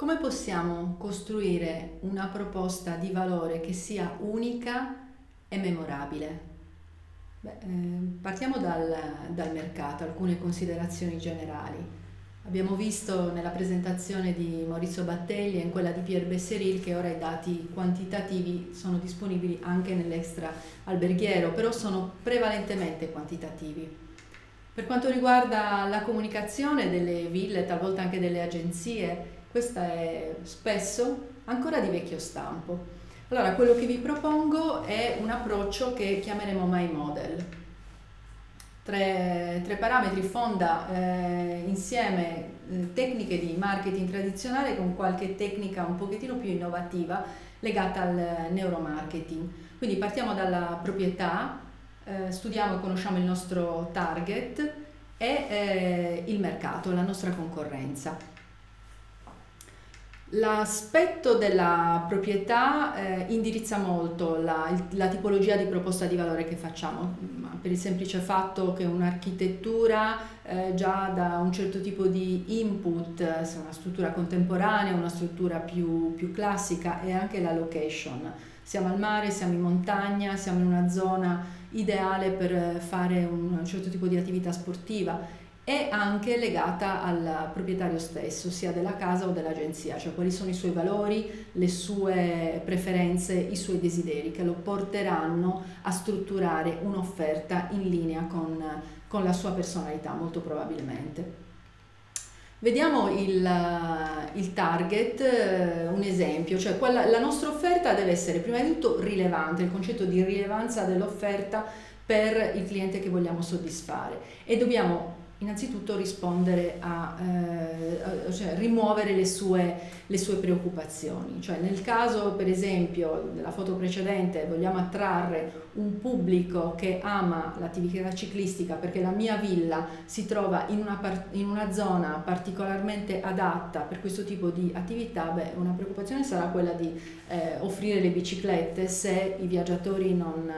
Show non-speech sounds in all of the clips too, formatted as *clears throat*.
Come possiamo costruire una proposta di valore che sia unica e memorabile? Beh, eh, partiamo dal, dal mercato, alcune considerazioni generali. Abbiamo visto nella presentazione di Maurizio Battelli e in quella di Pierre Besseril che ora i dati quantitativi sono disponibili anche nell'extra alberghiero, però sono prevalentemente quantitativi. Per quanto riguarda la comunicazione delle ville, talvolta anche delle agenzie, questa è spesso ancora di vecchio stampo. Allora, quello che vi propongo è un approccio che chiameremo My Model. Tre, tre parametri fonda eh, insieme eh, tecniche di marketing tradizionale con qualche tecnica un pochettino più innovativa legata al neuromarketing. Quindi partiamo dalla proprietà, eh, studiamo e conosciamo il nostro target e eh, il mercato, la nostra concorrenza. L'aspetto della proprietà eh, indirizza molto la, la, tipologia di proposta di valore che facciamo, per il semplice fatto che un'architettura eh, già da un certo tipo di input, se una struttura contemporanea, una struttura più, più classica e anche la location. Siamo al mare, siamo in montagna, siamo in una zona ideale per fare un certo tipo di attività sportiva è anche legata al proprietario stesso, sia della casa o dell'agenzia, cioè quali sono i suoi valori, le sue preferenze, i suoi desideri che lo porteranno a strutturare un'offerta in linea con, con la sua personalità, molto probabilmente. Vediamo il, il, target, eh, un esempio, cioè quella, la nostra offerta deve essere prima di tutto rilevante, il concetto di rilevanza dell'offerta per il cliente che vogliamo soddisfare e dobbiamo innanzitutto rispondere a, eh, cioè rimuovere le sue, le sue, preoccupazioni. Cioè nel caso per esempio della foto precedente vogliamo attrarre un pubblico che ama l'attività ciclistica perché la mia villa si trova in una, in una zona particolarmente adatta per questo tipo di attività, beh, una preoccupazione sarà quella di eh, offrire le biciclette se i viaggiatori non,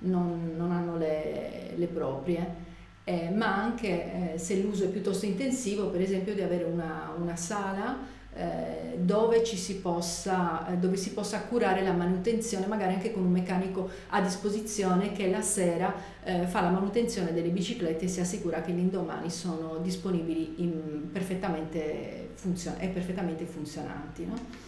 non, non hanno le, le proprie eh, ma anche eh, se l'uso è piuttosto intensivo, per esempio di avere una, una sala eh, dove, si possa, eh, dove si possa curare la manutenzione, magari anche con un meccanico a disposizione che la sera eh, fa la manutenzione delle biciclette e si assicura che l'indomani sono disponibili in, perfettamente, funzion- e perfettamente funzionanti. No?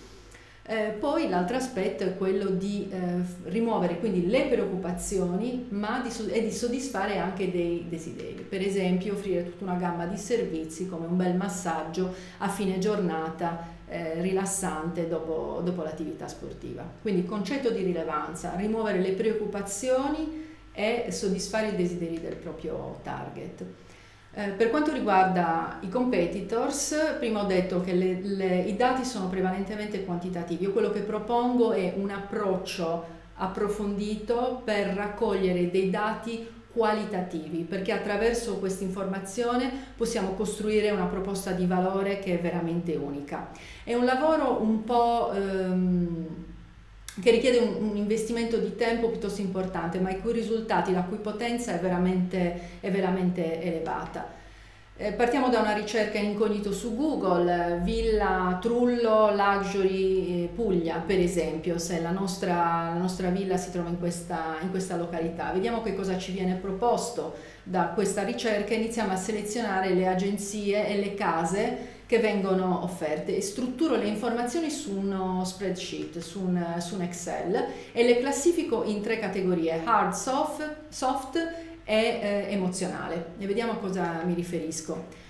Eh, poi l'altro aspetto è quello di eh, rimuovere quindi le preoccupazioni ma di, e di soddisfare anche dei desideri. Per esempio offrire tutta una gamma di servizi come un bel massaggio a fine giornata eh, rilassante dopo, dopo l'attività sportiva. Quindi concetto di rilevanza, rimuovere le preoccupazioni e soddisfare i desideri del proprio target. Eh, per quanto riguarda i competitors, prima ho detto che le, le, i dati sono prevalentemente quantitativi. Io quello che propongo è un approccio approfondito per raccogliere dei dati qualitativi, perché attraverso questa informazione possiamo costruire una proposta di valore che è veramente unica. È un lavoro un po' ehm, che richiede un, un, investimento di tempo piuttosto importante, ma i cui risultati, la cui potenza è veramente, è veramente elevata. Eh, partiamo da una ricerca in incognito su Google, Villa Trullo Luxury eh, Puglia, per esempio, se la nostra, la nostra villa si trova in questa, in questa località. Vediamo che cosa ci viene proposto da questa ricerca, iniziamo a selezionare le agenzie e le case che vengono offerte e strutturo le informazioni su uno spreadsheet, su un, su un Excel e le classifico in tre categorie, hard, soft, soft e eh, emozionale. E vediamo a cosa mi riferisco.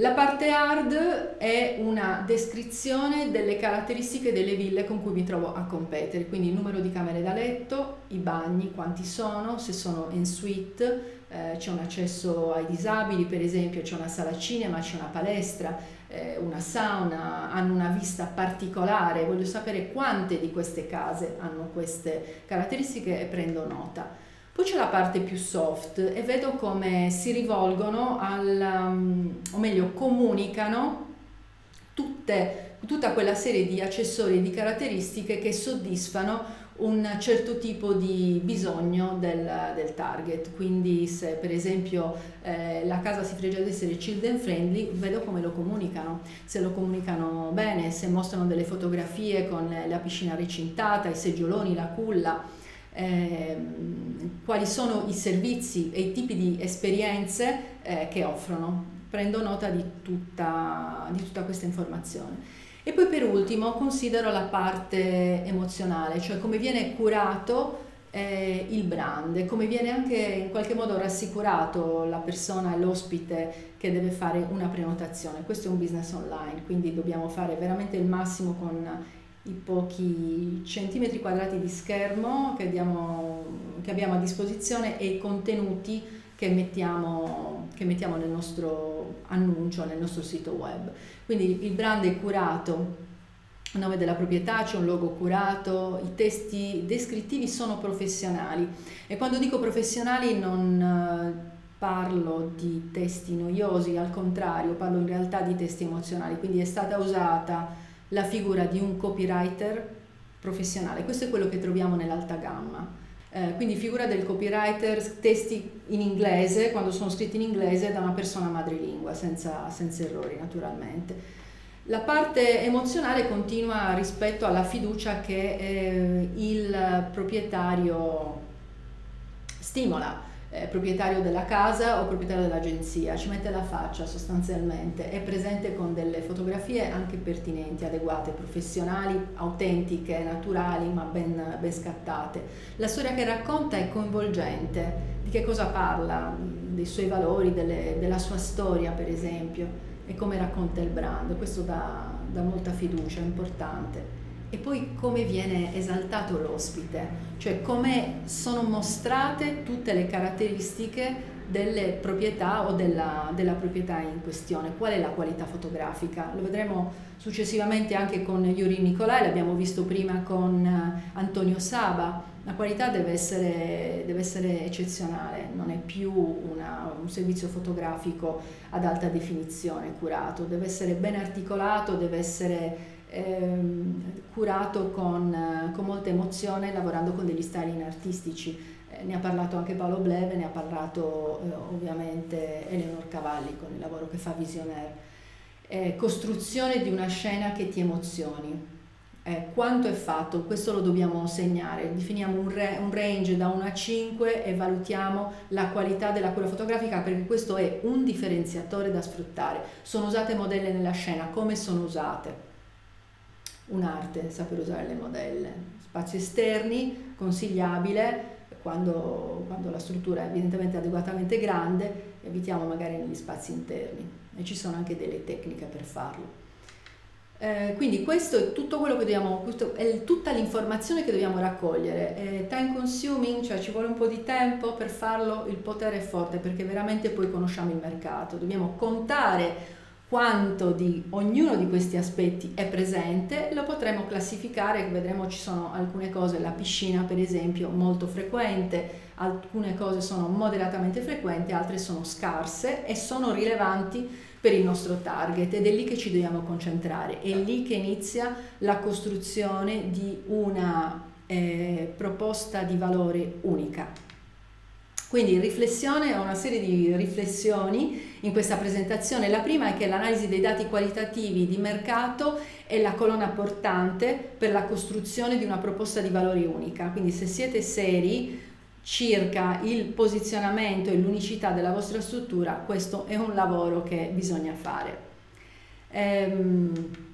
La parte hard è una descrizione delle caratteristiche delle ville con cui mi trovo a competere, quindi il numero di camere da letto, i bagni, quanti sono, se sono in suite, eh, c'è un accesso ai disabili, per esempio c'è una sala cinema, c'è una palestra, eh, una sauna, hanno una vista particolare, voglio sapere quante di queste case hanno queste caratteristiche e prendo nota. Poi c'è la parte più soft e vedo come si rivolgono al, um, o meglio comunicano tutte, tutta quella serie di accessori e di caratteristiche che soddisfano un certo tipo di bisogno del, del target. Quindi se per esempio eh, la casa si fregia di essere children friendly, vedo come lo comunicano, se lo comunicano bene, se mostrano delle fotografie con la piscina recintata, i seggioloni, la culla. Eh, quali sono i servizi e i tipi di esperienze eh, che offrono. Prendo nota di tutta, di tutta questa informazione. E poi per ultimo considero la parte emozionale, cioè come viene curato eh, il brand, come viene anche in qualche modo rassicurato la persona, l'ospite che deve fare una prenotazione. Questo è un business online, quindi dobbiamo fare veramente il massimo con i pochi centimetri quadrati di schermo che, diamo, che abbiamo a disposizione e i contenuti che mettiamo, che mettiamo nel nostro annuncio, nel nostro sito web. Quindi il brand è curato, il nome della proprietà, c'è un logo curato, i testi descrittivi sono professionali e quando dico professionali non eh, parlo di testi noiosi, al contrario, parlo in realtà di testi emozionali, quindi è stata usata la figura di un copywriter professionale, questo è quello che troviamo nell'alta gamma. Eh, quindi figura del copywriter, testi in inglese, quando sono scritti in inglese da una persona madrelingua, senza, senza errori naturalmente. La parte emozionale continua rispetto alla fiducia che eh, il proprietario stimola eh, proprietario della casa o proprietario dell'agenzia, ci mette la faccia sostanzialmente, è presente con delle fotografie anche pertinenti, adeguate, professionali, autentiche, naturali, ma ben, ben scattate. La storia che racconta è coinvolgente, di che cosa parla, dei suoi valori, delle, della sua storia per esempio, e come racconta il brand, questo dà, dà molta fiducia, è importante e poi come viene esaltato l'ospite, cioè come sono mostrate tutte le caratteristiche delle proprietà o della, della, proprietà in questione, qual è la qualità fotografica. Lo vedremo successivamente anche con Yuri Nicolai, l'abbiamo visto prima con eh, Antonio Saba. La qualità deve essere, deve essere eccezionale, non è più una, un servizio fotografico ad alta definizione curato, deve essere ben articolato, deve essere ehm, curato con, con, molta emozione lavorando con degli styling artistici. Eh, ne ha parlato anche Paolo Bleve, ne ha parlato eh, ovviamente Eleonor Cavalli con il lavoro che fa Visionaire. Eh, costruzione di una scena che ti emozioni. Eh, quanto è fatto? Questo lo dobbiamo segnare, definiamo un, re, un, range da 1 a 5 e valutiamo la qualità della cura fotografica perché questo è un differenziatore da sfruttare. Sono usate modelle nella scena, come sono usate? Un'arte saper usare le modelle. Spazi esterni, consigliabile, quando, quando, la struttura è evidentemente adeguatamente grande, evitiamo magari negli spazi interni e ci sono anche delle tecniche per farlo. Eh, quindi questo è tutto quello che dobbiamo, è tutta l'informazione che dobbiamo raccogliere. È time consuming, cioè ci vuole un po' di tempo per farlo, il potere è forte perché veramente poi conosciamo il mercato, dobbiamo contare quanto di ognuno di questi aspetti è presente, lo potremo classificare, vedremo ci sono alcune cose, la piscina per esempio molto frequente, alcune cose sono moderatamente frequenti, altre sono scarse e sono rilevanti per il nostro target ed è lì che ci dobbiamo concentrare, è lì che inizia la costruzione di una eh, proposta di valore unica. Quindi riflessione, ho una serie di riflessioni in questa presentazione. La prima è che l'analisi dei dati qualitativi di mercato è la colonna portante per la costruzione di una proposta di valori unica. Quindi se siete seri circa il posizionamento e l'unicità della vostra struttura, questo è un lavoro che bisogna fare. Ehm,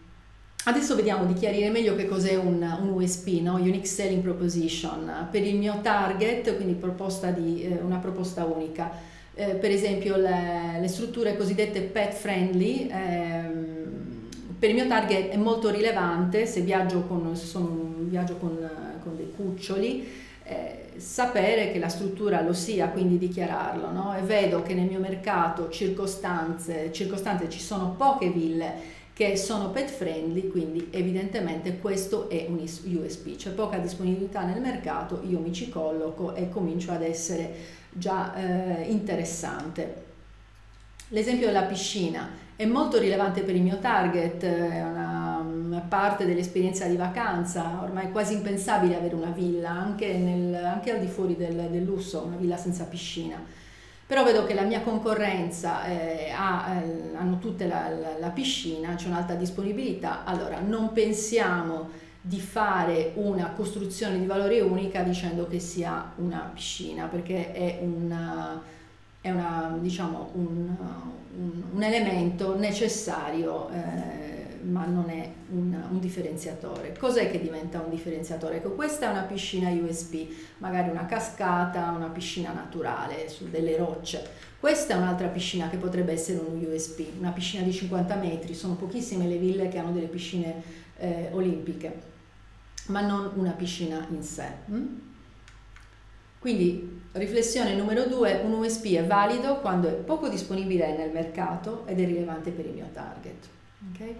Adesso vediamo di chiarire meglio che cos'è un, un USP, no? Unique Selling Proposition, per il mio target, quindi proposta di, eh, una proposta unica. Eh, per esempio le, le, strutture cosiddette pet friendly, ehm, per il mio target è molto rilevante se viaggio con, sono, viaggio con, con dei cuccioli, eh, sapere che la struttura lo sia, quindi dichiararlo. No? E vedo che nel mio mercato circostanze, circostanze ci sono poche ville che sono pet friendly, quindi evidentemente questo è un USP, c'è poca disponibilità nel mercato, io mi ci colloco e comincio ad essere già eh, interessante. L'esempio della piscina è molto rilevante per il mio target, è una, una parte dell'esperienza di vacanza, ormai è quasi impensabile avere una villa, anche, nel, anche al di fuori del, del, lusso, una villa senza piscina. Però vedo che la mia concorrenza eh, ha, eh, hanno tutte la, la, la piscina, c'è un'alta disponibilità, allora non pensiamo di fare una costruzione di valore unica dicendo che sia una piscina, perché è una è una, diciamo, un, un, un, elemento necessario, eh, ma non è un, un, differenziatore. Cos'è che diventa un differenziatore? Ecco, questa è una piscina USB, magari una cascata, una piscina naturale su delle rocce. Questa è un'altra piscina che potrebbe essere un USB, una piscina di 50 metri, sono pochissime le ville che hanno delle piscine eh, olimpiche, ma non una piscina in sé. Hm? Quindi riflessione numero due, un USB è valido quando è poco disponibile nel mercato ed è rilevante per il mio target. Okay?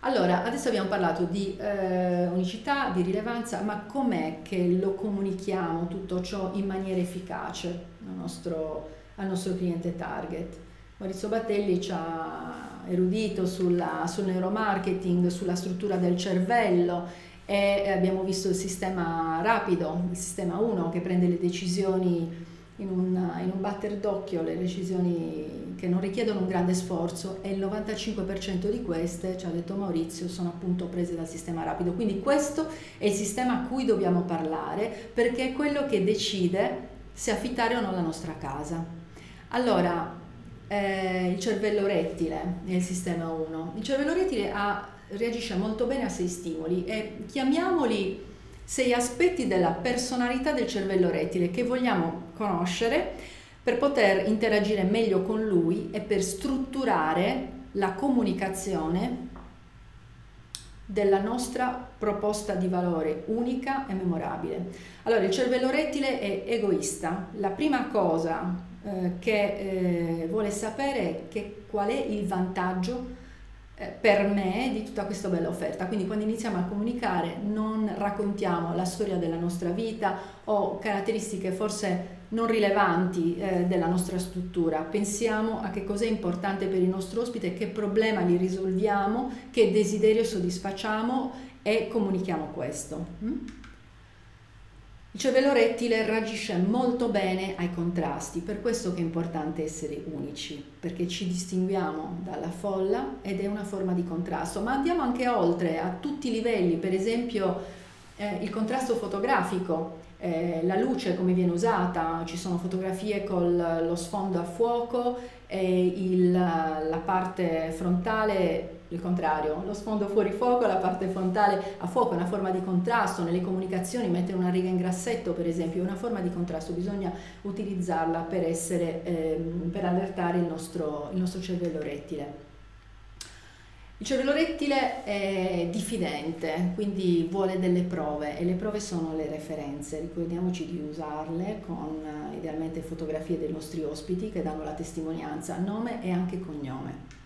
Allora, adesso abbiamo parlato di eh, unicità, di rilevanza, ma com'è che lo comunichiamo tutto ciò in maniera efficace al nostro, al nostro cliente target? Maurizio Battelli ci ha erudito sulla, sul neuromarketing, sulla struttura del cervello e abbiamo visto il sistema rapido, il sistema 1 che prende le decisioni in un, in un batter d'occhio, le decisioni che non richiedono un grande sforzo e il 95% di queste, ci ha detto Maurizio, sono appunto prese dal sistema rapido. Quindi questo è il sistema a cui dobbiamo parlare perché è quello che decide se affittare o no la nostra casa. Allora, eh, il cervello rettile il sistema 1. Il cervello rettile ha reagisce molto bene a sei stimoli e chiamiamoli sei aspetti della personalità del cervello rettile che vogliamo conoscere per poter interagire meglio con lui e per strutturare la comunicazione della nostra proposta di valore unica e memorabile. Allora, il cervello rettile è egoista. La prima cosa eh, che eh, vuole sapere è che qual è il vantaggio eh, per me di tutta questa bella offerta. Quindi quando iniziamo a comunicare non raccontiamo la storia della nostra vita o caratteristiche forse non rilevanti eh, della nostra struttura, pensiamo a che cosa è importante per il nostro ospite, che problema li risolviamo, che desiderio soddisfacciamo e comunichiamo questo. Mm? Il cervello rettile reagisce molto bene ai contrasti, per questo che è importante essere unici, perché ci distinguiamo dalla folla ed è una forma di contrasto, ma andiamo anche oltre a tutti i livelli, per esempio eh, il contrasto fotografico, eh, la luce come viene usata, ci sono fotografie con lo sfondo a fuoco e il, la parte frontale il contrario, lo sfondo fuori fuoco, la parte frontale a fuoco è una forma di contrasto, nelle comunicazioni mettere una riga in grassetto per esempio è una forma di contrasto, bisogna utilizzarla per, essere, ehm, per allertare il nostro, il nostro cervello rettile. Il cervello rettile è diffidente, quindi vuole delle prove e le prove sono le referenze. Ricordiamoci di usarle con idealmente fotografie dei nostri ospiti che danno la testimonianza, nome e anche cognome.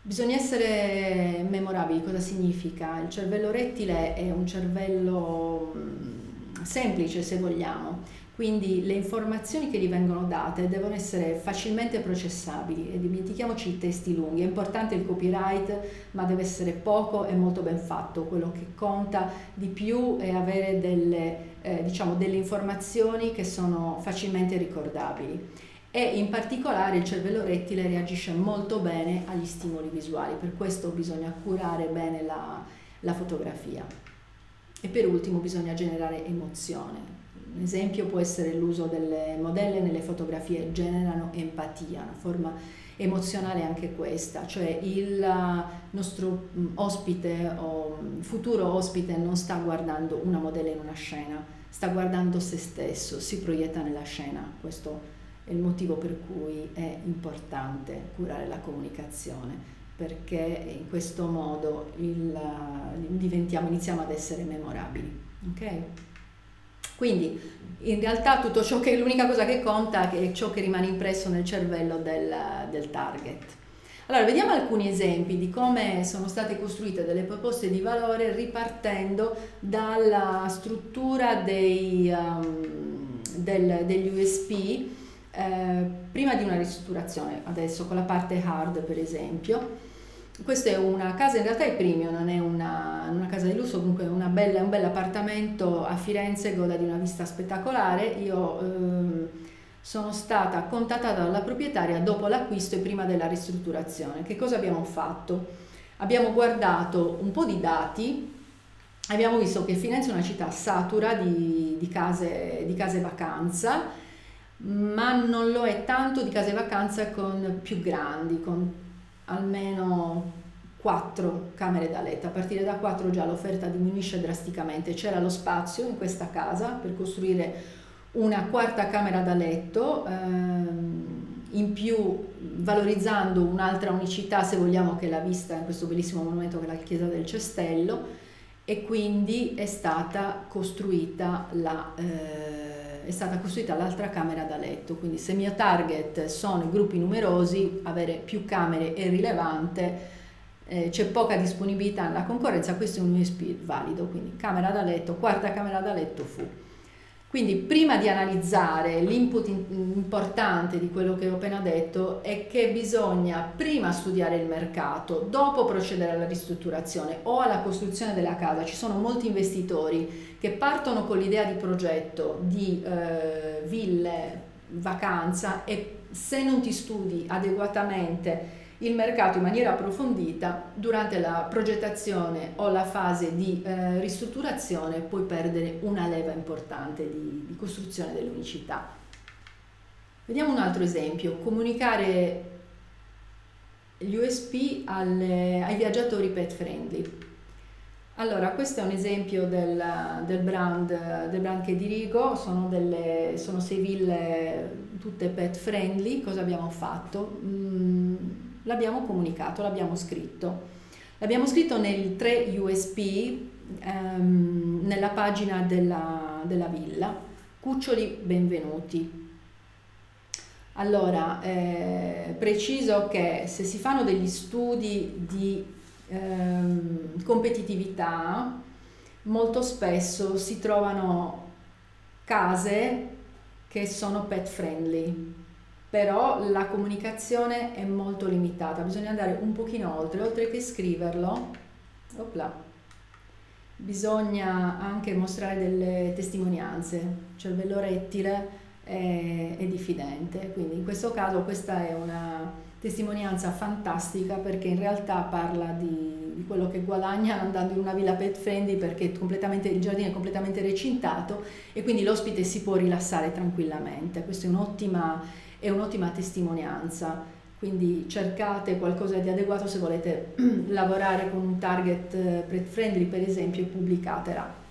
Bisogna essere memorabili, cosa significa? Il cervello rettile è un cervello mm, semplice se vogliamo, quindi le informazioni che gli vengono date devono essere facilmente processabili e dimentichiamoci i testi lunghi, è importante il copyright ma deve essere poco e molto ben fatto, quello che conta di più è avere delle, eh, diciamo, delle informazioni che sono facilmente ricordabili e in particolare il cervello rettile reagisce molto bene agli stimoli visuali, per questo bisogna curare bene la, la fotografia. E per ultimo bisogna generare emozione. Un esempio può essere l'uso delle modelle nelle fotografie, generano empatia, una forma emozionale anche questa, cioè il nostro mm, ospite o mm, futuro ospite non sta guardando una modella in una scena, sta guardando se stesso, si proietta nella scena, questo è il motivo per cui è importante curare la comunicazione perché in questo modo il, iniziamo ad essere memorabili. Okay? Quindi in realtà tutto ciò che l'unica cosa che conta è ciò che rimane impresso nel cervello del, del target. Allora, vediamo alcuni esempi di come sono state costruite delle proposte di valore ripartendo dalla struttura dei, um, del, degli USP eh, prima di una ristrutturazione, adesso con la parte hard per esempio, questa è una casa, in realtà è premium, non è una, una casa di lusso, comunque è un bel appartamento a Firenze, goda di una vista spettacolare. Io eh, sono stata contattata dalla proprietaria dopo l'acquisto e prima della ristrutturazione. Che cosa abbiamo fatto? Abbiamo guardato un po' di dati, abbiamo visto che Firenze è una città satura di, di, case, di case vacanza, ma non lo è tanto di case vacanza con più grandi, con almeno 4 camere da letto, a partire da 4 già l'offerta diminuisce drasticamente, c'era lo spazio in questa casa per costruire una quarta camera da letto, ehm, in più valorizzando un'altra unicità se vogliamo che è la vista in questo bellissimo monumento che è la chiesa del Cestello e quindi è stata costruita la... Eh, è stata costruita l'altra camera da letto, quindi se il mio target sono i gruppi numerosi, avere più camere è rilevante, eh, c'è poca disponibilità nella concorrenza, questo è un USB valido, quindi camera da letto, quarta camera da letto fu. Quindi prima di analizzare l'input importante di quello che ho appena detto è che bisogna prima studiare il mercato, dopo procedere alla ristrutturazione o alla costruzione della casa. Ci sono molti investitori che partono con l'idea di progetto di eh, ville, vacanza e se non ti studi adeguatamente il mercato in maniera approfondita, durante la progettazione o la fase di eh, ristrutturazione puoi perdere una leva importante di, di costruzione dell'unicità. Vediamo un altro esempio, comunicare gli USP alle, ai viaggiatori pet friendly. Allora, questo è un esempio del, del, brand, del brand, che dirigo, sono, delle, sono sei ville tutte pet friendly. Cosa abbiamo fatto? Mm, l'abbiamo comunicato, l'abbiamo scritto. L'abbiamo scritto nel 3 USP ehm, nella pagina della, della, villa. Cuccioli benvenuti. Allora, eh, preciso che se si fanno degli studi di ehm, competitività, molto spesso si trovano case che sono pet friendly però la comunicazione è molto limitata, bisogna andare un pochino oltre, oltre che scriverlo, opla, bisogna anche mostrare delle testimonianze, cervello rettile è, è diffidente, quindi in questo caso questa è una testimonianza fantastica perché in realtà parla di, di, quello che guadagna andando in una villa pet friendly perché il giardino è completamente recintato e quindi l'ospite si può rilassare tranquillamente. Questa è un'ottima è un'ottima testimonianza, quindi cercate qualcosa di adeguato se volete *clears throat* lavorare con un target eh, friendly per esempio e pubblicatela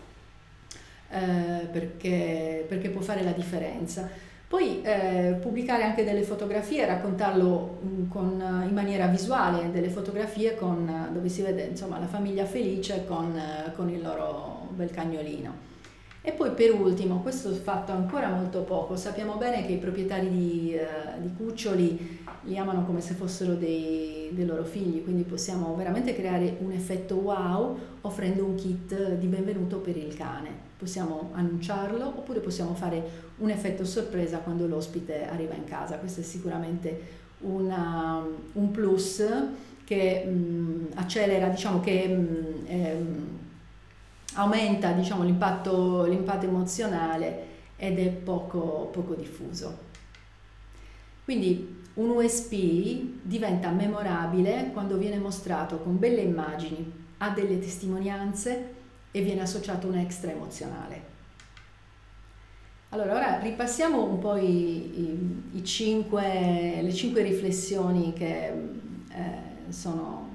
eh, perché, perché, può fare la differenza. Poi eh, pubblicare anche delle fotografie, raccontarlo mm, con, in maniera visuale, delle fotografie con, dove si vede insomma, la famiglia felice con, con il loro bel cagnolino. E poi per ultimo, questo fatto ancora molto poco, sappiamo bene che i proprietari di, eh, di cuccioli li amano come se fossero dei, dei, loro figli, quindi possiamo veramente creare un effetto wow offrendo un kit di benvenuto per il cane. Possiamo annunciarlo oppure possiamo fare un effetto sorpresa quando l'ospite arriva in casa. Questo è sicuramente una, un plus che mh, mm, accelera, diciamo che mh, mm, ehm, aumenta diciamo, l'impatto, l'impatto, emozionale ed è poco, poco diffuso. Quindi un USP diventa memorabile quando viene mostrato con belle immagini, ha delle testimonianze e viene associato un extra emozionale. Allora, ora ripassiamo un po' i, i, i cinque, le cinque riflessioni che eh, sono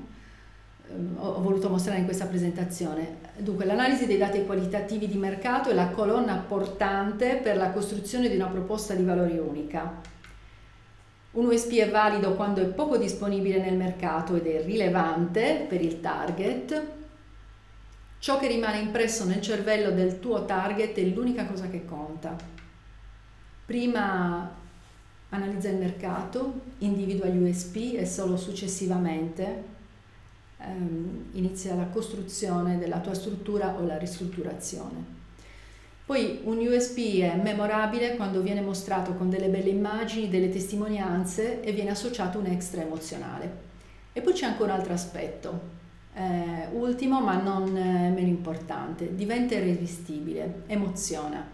ho voluto mostrare in questa presentazione. Dunque, l'analisi dei dati qualitativi di mercato è la colonna portante per la costruzione di una proposta di valore unica. Un USP è valido quando è poco disponibile nel mercato ed è rilevante per il target. Ciò che rimane impresso nel cervello del tuo target è l'unica cosa che conta. Prima analizza il mercato, individua gli USP e solo successivamente ehm, inizia la costruzione della tua struttura o la ristrutturazione. Poi un USB è memorabile quando viene mostrato con delle belle immagini, delle testimonianze e viene associato un extra emozionale. E poi c'è anche un altro aspetto, eh, ultimo ma non eh, meno importante, diventa irresistibile, emoziona.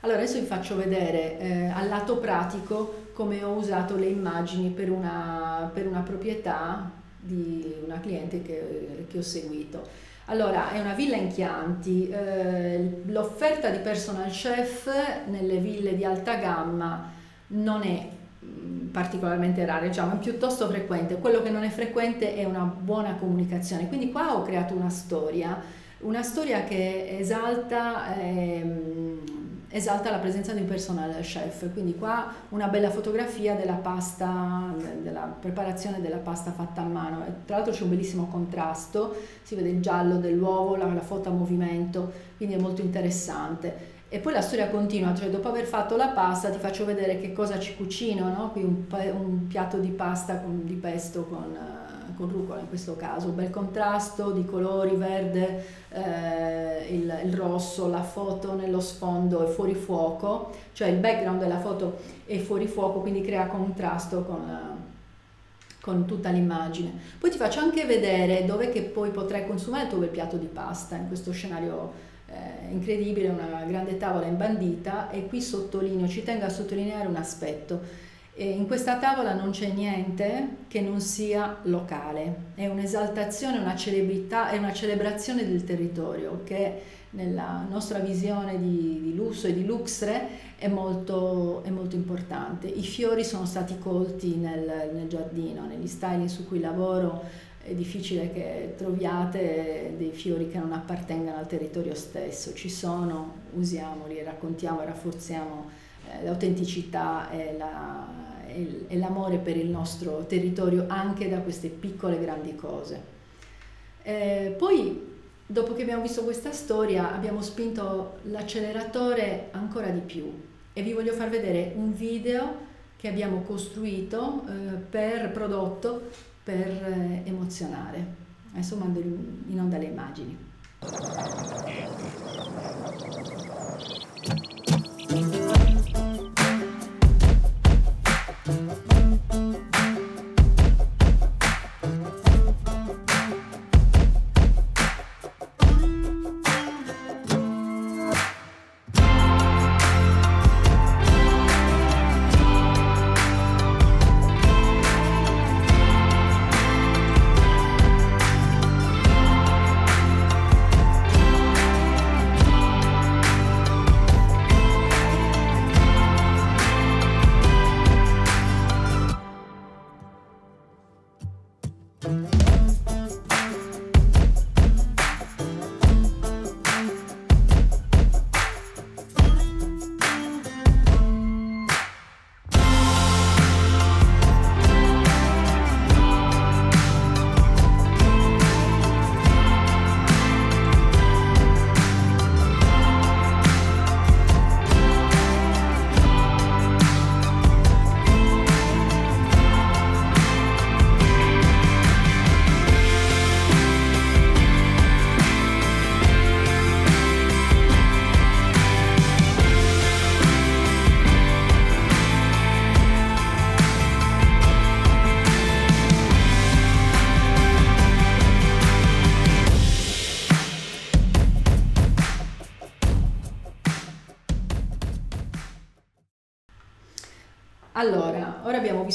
Allora adesso vi faccio vedere eh, al lato pratico come ho usato le immagini per una, per una proprietà di una cliente che, che, ho seguito. Allora, è una villa in Chianti, eh, l'offerta di personal chef nelle ville di alta gamma non è mm, particolarmente rara, diciamo, è piuttosto frequente. Quello che non è frequente è una buona comunicazione. Quindi qua ho creato una storia, una storia che esalta ehm, esalta la presenza di un personal chef, quindi qua una bella fotografia della pasta, della preparazione della pasta fatta a mano, tra l'altro c'è un bellissimo contrasto, si vede il giallo dell'uovo, la, la foto a movimento, quindi è molto interessante. E poi la storia continua, cioè dopo aver fatto la pasta ti faccio vedere che cosa ci cucino, no? qui un, un piatto di pasta con, di pesto con con rucola in questo caso, un bel contrasto di colori, verde, eh, il, il, rosso, la foto nello sfondo è fuori fuoco, cioè il background della foto è fuori fuoco, quindi crea contrasto con, con tutta l'immagine. Poi ti faccio anche vedere dove che poi potrai consumare il tuo bel piatto di pasta in questo scenario eh, incredibile, una grande tavola imbandita e qui sottolineo, ci tengo a sottolineare un aspetto in questa tavola non c'è niente che non sia locale, è un'esaltazione, una celebrità, è una celebrazione del territorio che nella nostra visione di, di lusso e di luxre è molto, è molto, importante. I fiori sono stati colti nel, nel giardino, negli styling su cui lavoro è difficile che troviate dei fiori che non appartengano al territorio stesso, ci sono, usiamoli, raccontiamo e rafforziamo eh, l'autenticità e, la, e, l'amore per il nostro territorio anche da queste piccole grandi cose. Eh, poi, dopo che abbiamo visto questa storia, abbiamo spinto l'acceleratore ancora di più e vi voglio far vedere un video che abbiamo costruito eh, per prodotto per eh, emozionare. Adesso mando in onda le immagini. Allora,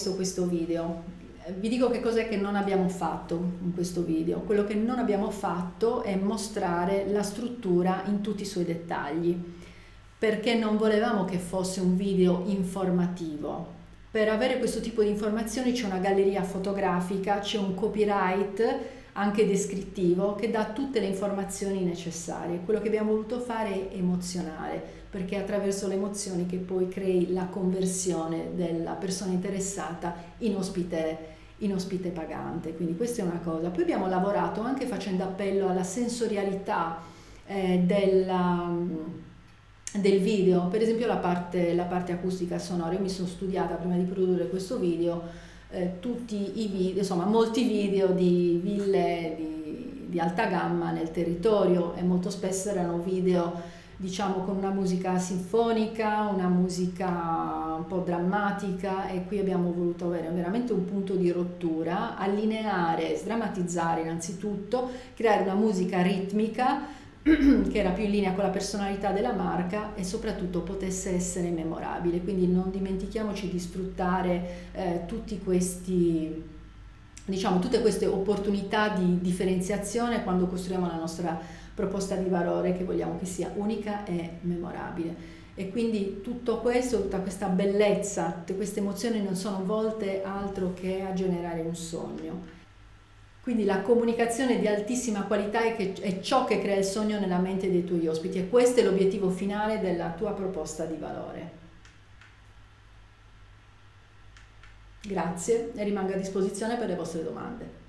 visto questo video. Vi dico che cos'è che non abbiamo fatto in questo video. Quello che non abbiamo fatto è mostrare la struttura in tutti i suoi dettagli, perché non volevamo che fosse un video informativo. Per avere questo tipo di informazioni c'è una galleria fotografica, c'è un copyright anche descrittivo che dà tutte le informazioni necessarie. Quello che abbiamo voluto fare è emozionare, perché è attraverso le emozioni che poi crei la conversione della persona interessata in ospite, in ospite pagante. Quindi questa è una cosa. Poi abbiamo lavorato anche facendo appello alla sensorialità eh, della, del video, per esempio la parte, la parte acustica sonora. Io mi sono studiata prima di produrre questo video eh, tutti i video, insomma molti video di ville di, di alta gamma nel territorio e molto spesso erano video diciamo con una musica sinfonica, una musica un po' drammatica e qui abbiamo voluto avere veramente un punto di rottura, allineare, sdrammatizzare innanzitutto, creare una musica ritmica *clears throat* che era più in linea con la personalità della marca e soprattutto potesse essere memorabile. Quindi non dimentichiamoci di sfruttare eh, tutti questi diciamo tutte queste opportunità di differenziazione quando costruiamo la nostra proposta di valore che vogliamo che sia unica e memorabile. E quindi tutto questo, tutta questa bellezza, tutte queste emozioni non sono volte altro che a generare un sogno. Quindi la comunicazione di altissima qualità è, che, è, ciò che crea il sogno nella mente dei tuoi ospiti e questo è l'obiettivo finale della tua proposta di valore. Grazie e rimango a disposizione per le vostre domande.